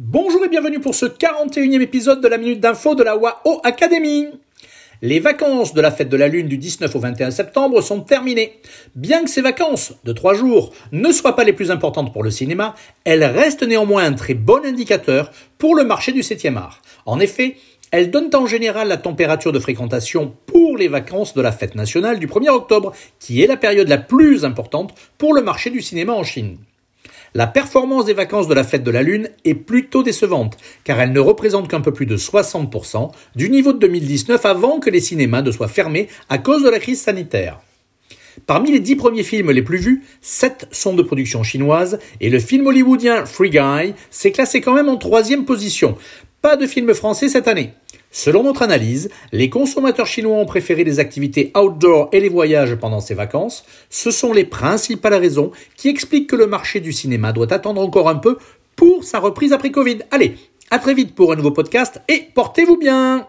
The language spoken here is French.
Bonjour et bienvenue pour ce 41e épisode de la Minute d'Info de la WAO Academy. Les vacances de la fête de la Lune du 19 au 21 septembre sont terminées. Bien que ces vacances de trois jours ne soient pas les plus importantes pour le cinéma, elles restent néanmoins un très bon indicateur pour le marché du 7e art. En effet, elles donnent en général la température de fréquentation pour les vacances de la fête nationale du 1er octobre, qui est la période la plus importante pour le marché du cinéma en Chine. La performance des vacances de la fête de la Lune est plutôt décevante, car elle ne représente qu'un peu plus de 60% du niveau de 2019 avant que les cinémas ne soient fermés à cause de la crise sanitaire. Parmi les dix premiers films les plus vus, sept sont de production chinoise et le film hollywoodien Free Guy s'est classé quand même en troisième position. Pas de film français cette année. Selon notre analyse, les consommateurs chinois ont préféré les activités outdoor et les voyages pendant ces vacances. Ce sont les principales raisons qui expliquent que le marché du cinéma doit attendre encore un peu pour sa reprise après Covid. Allez, à très vite pour un nouveau podcast et portez-vous bien